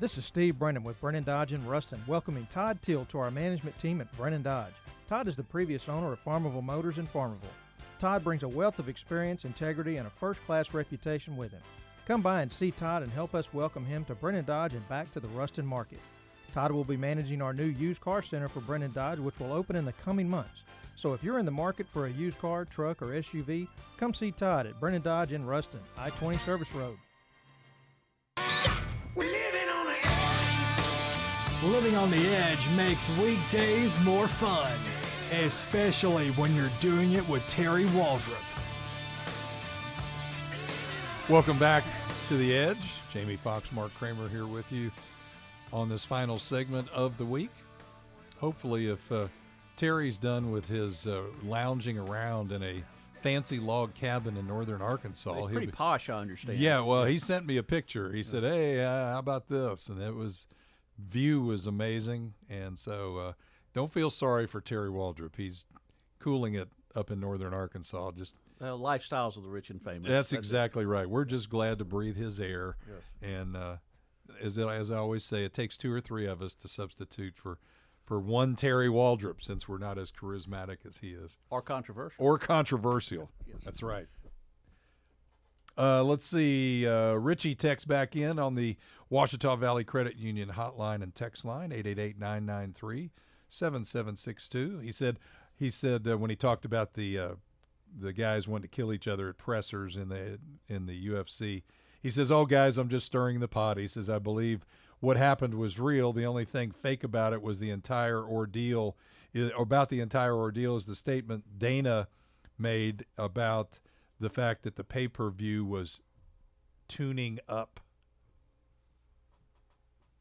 This is Steve Brennan with Brennan Dodge in Ruston, welcoming Todd Till to our management team at Brennan Dodge. Todd is the previous owner of Farmerville Motors in Farmerville. Todd brings a wealth of experience, integrity, and a first class reputation with him. Come by and see Todd and help us welcome him to Brennan Dodge and back to the Ruston market. Todd will be managing our new used car center for Brennan Dodge, which will open in the coming months. So if you're in the market for a used car, truck, or SUV, come see Todd at Brennan Dodge in Ruston, I 20 Service Road. Living on the edge makes weekdays more fun, especially when you're doing it with Terry Waldrop. Welcome back to the Edge. Jamie Fox, Mark Kramer here with you on this final segment of the week. Hopefully, if uh, Terry's done with his uh, lounging around in a fancy log cabin in northern Arkansas, It's pretty be- posh, I understand. Yeah, well, he sent me a picture. He said, "Hey, uh, how about this?" And it was view was amazing, and so uh, don't feel sorry for Terry Waldrop. He's cooling it up in northern Arkansas. Just Well, lifestyles of the rich and famous. that's exactly right. We're just glad to breathe his air. Yes. And uh, as I- as I always say, it takes two or three of us to substitute for for one Terry Waldrop, since we're not as charismatic as he is, Or controversial. or controversial. Yes. That's right. Uh, let's see. Uh, Richie texts back in on the Ouachita Valley Credit Union hotline and text line 888-993-7762. He said he said uh, when he talked about the uh, the guys wanting to kill each other at pressers in the in the UFC. He says, "Oh guys, I'm just stirring the pot." He says, "I believe what happened was real. The only thing fake about it was the entire ordeal. About the entire ordeal is the statement Dana made about the fact that the pay per view was tuning up.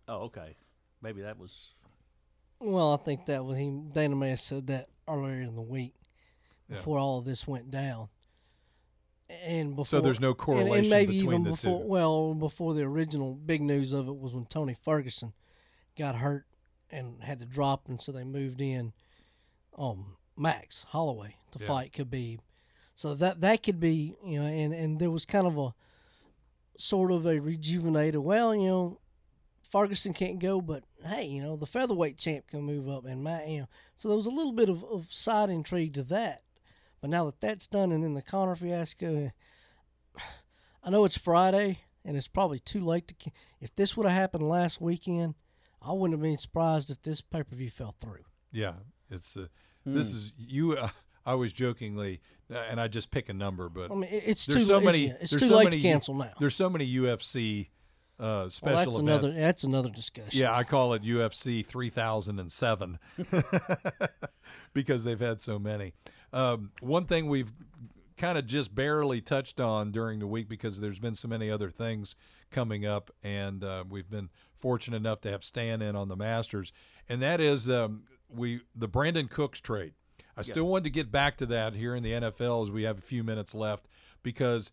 Oh, okay. Maybe that was. Well, I think that was he. Dana may have said that earlier in the week, Yeah. before all of this went down. And before, So there's no and- correlation and, maybe between even the before, two. Well, before the original big news of it was when Tony Ferguson got hurt and had to drop, and so they moved in um Max Holloway to Yeah. fight Khabib. So that that could be you know, and and there was kind of a sort of a rejuvenated. Well, you know, Ferguson can't go, but hey, you know, the featherweight champ can move up, and Matt, you know, so there was a little bit of, of side intrigue to that. But now that that's done, and then the Conor fiasco, I know it's Friday, and it's probably too late to. If this would have happened last weekend, I wouldn't have been surprised if this pay per view fell through. Yeah, it's uh, this Hmm. is you. Uh, I was jokingly, and I just pick a number, but I mean, it's too so many. it's- too so late to cancel now. There's so many UFC uh, special Well, that's events. another that's another discussion. Yeah, I call it UFC 3007 because they've had so many. Um, one thing we've kind of just barely touched on during the week because there's been so many other things coming up, and uh, we've been fortunate enough to have Stan in on the Masters, and that is um, we the Brandin Cooks trade. I still wanted to get back to that here in the NFL as we have a few minutes left because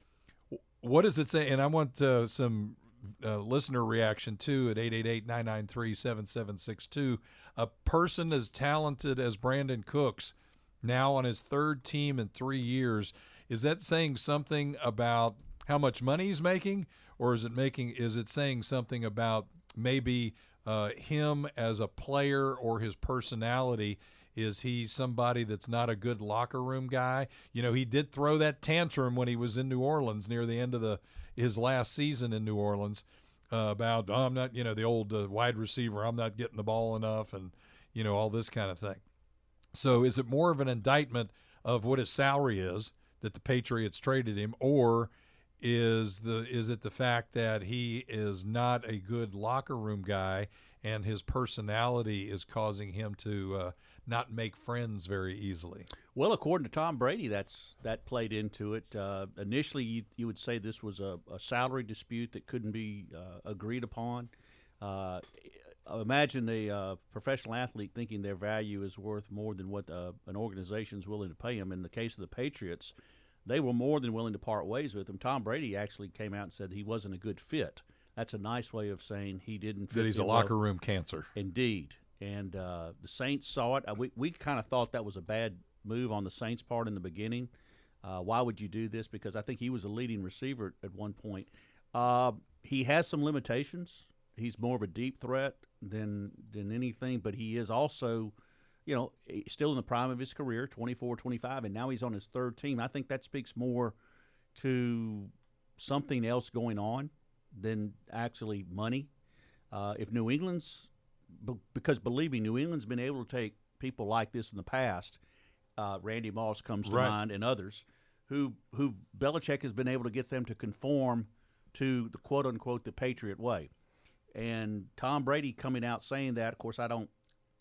what does it say? And I want uh, some uh, listener reaction too at 888-993-7762. A person as talented as Brandin Cooks, now on his third team in three years, is that saying something about how much money he's making, or is it making? Is it saying something about maybe uh, him as a player or his personality? Is he somebody that's not a good locker room guy? You know, he did throw that tantrum when he was in New Orleans near the end of the his last season in New Orleans uh, about oh, I'm not, you know, the old uh, wide receiver. I'm not getting the ball enough, and you know all this kind of thing. So, is it more of an indictment of what his salary is that the Patriots traded him, or is the is it the fact that he is not a good locker room guy and his personality is causing him to uh, not make friends very easily. Well, according to Tom Brady, that's that played into it. Uh, initially, you, you would say this was a, a salary dispute that couldn't be uh, agreed upon. Uh, imagine the uh, professional athlete thinking their value is worth more than what uh, an organization is willing to pay them. In the case of the Patriots, they were more than willing to part ways with him. Tom Brady actually came out and said he wasn't a good fit. That's a nice way of saying he didn't fit. That he's a locker room cancer. Indeed. And uh, the Saints saw it. Uh, we, we kind of thought that was a bad move on the Saints' part in the beginning. Uh, why would you do this? Because I think he was a leading receiver at one point. Uh, he has some limitations. He's more of a deep threat than than anything, but he is also, you know, still in the prime of his career, 24, 25, and now he's on his third team. I think that speaks more to something else going on than actually money. Uh, if New England's, because believe me, New England's been able to take people like this in the past. Uh, Randy Moss comes to Right. mind, and others who who Belichick has been able to get them to conform to the quote unquote the Patriot way. And Tom Brady coming out saying that, of course, I don't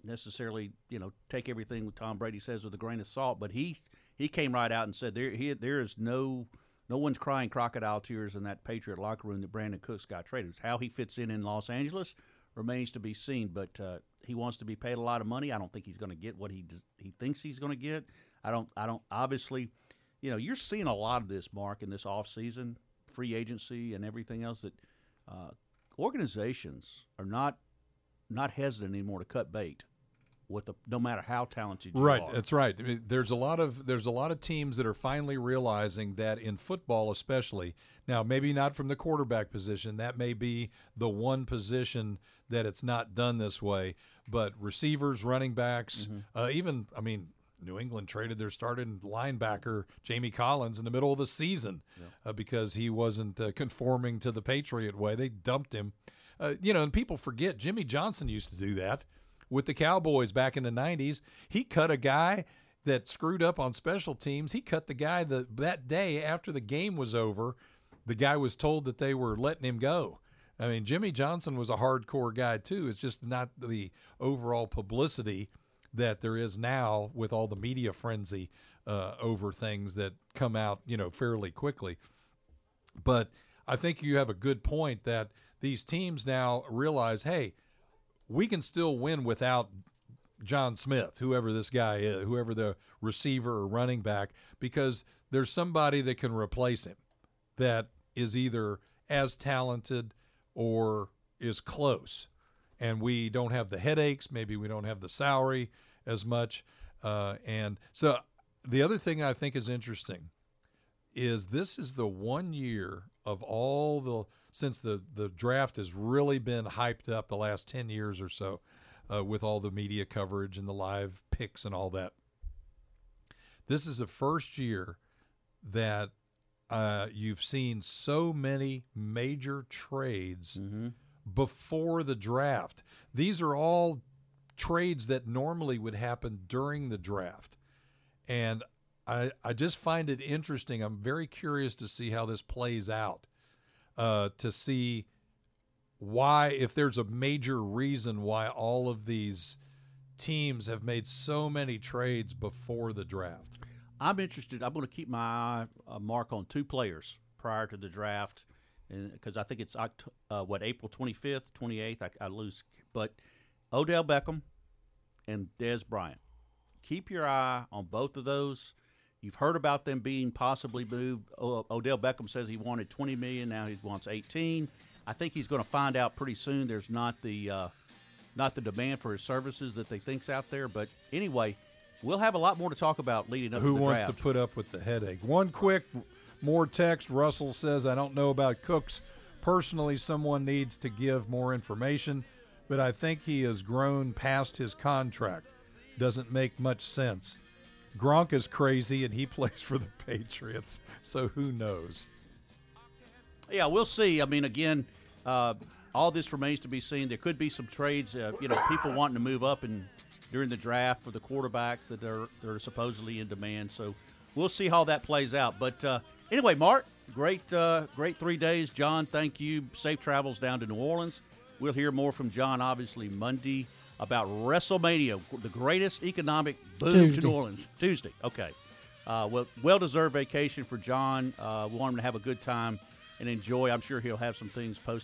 necessarily you know take everything Tom Brady says with a grain of salt, but he he came right out and said there he, there is no no one's crying crocodile tears in that Patriot locker room that Brandin Cooks got traded. How he fits in in Los Angeles remains to be seen, but uh, he wants to be paid a lot of money. I don't think he's going to get what he he thinks he's going to get. I don't I don't obviously, you know, you're seeing a lot of this Mark in this off season, free agency and everything else that uh, organizations are not not hesitant anymore to cut bait with the, no matter how talented you Right, are. that's right. I mean, there's a lot of there's a lot of teams that are finally realizing that in football, especially now, maybe not from the quarterback position. That may be the one position that it's not done this way. But receivers, running backs, uh, even I mean, New England traded their starting linebacker Jamie Collins in the middle of the season uh, because he wasn't uh, conforming to the Patriot way. They dumped him. Uh, you know, and people forget Jimmy Johnson used to do that with the Cowboys back in the 90s. He cut a guy that screwed up on special teams. He cut the guy that that day after the game was over. The guy was told that they were letting him go. I mean, Jimmy Johnson was a hardcore guy too. It's just not the overall publicity that there is now with all the media frenzy uh, over things that come out, you know, fairly quickly. But I think you have a good point that these teams now realize, hey, we can still win without John Smith, whoever this guy is, whoever the receiver or running back, because there's somebody that can replace him that is either as talented or is close. And we don't have the headaches. Maybe we don't have the salary as much. Uh, and so the other thing I think is interesting is this is the one year of all the since the the draft has really been hyped up the last 10 years or so uh, with all the media coverage and the live picks and all that. This is the first year that uh, you've seen so many major trades before the draft. These are all trades that normally would happen during the draft. And I, I just find it interesting. I'm very curious to see how this plays out, uh, to see why, if there's a major reason why all of these teams have made so many trades before the draft. I'm interested. I'm going to keep my eye, uh, mark on two players prior to the draft, because I think it's uh, what April 25th, 28th. I, I lose, but Odell Beckham and Dez Bryant. Keep your eye on both of those. You've heard about them being possibly moved. O- Odell Beckham says he wanted 20 million. Now he wants 18. I think he's going to find out pretty soon. There's not the uh, not the demand for his services that they think's out there. But anyway, we'll have a lot more to talk about leading up Who to the wheel. Who wants draft. to put up with the headache? One quick more text. Russell says, I don't know about Cooks. Personally, someone needs to give more information, but I think he has grown past his contract. Doesn't make much sense. Gronk is crazy and he plays for the Patriots, so who knows? Yeah, we'll see. I mean, again, uh, all this remains to be seen. There could be some trades. Uh, you know, people wanting to move up and during the draft for the quarterbacks that are that are supposedly in demand. So we'll see how that plays out. But uh, anyway, Mark, great uh, great three days. John, thank you. Safe travels down to New Orleans. we'll hear more from John, obviously, Monday about WrestleMania, the greatest economic boom Tuesday. to New Orleans. Tuesday, okay. Uh, well, well-deserved vacation for John. Uh, we want him to have a good time and enjoy. I'm sure he'll have some things posted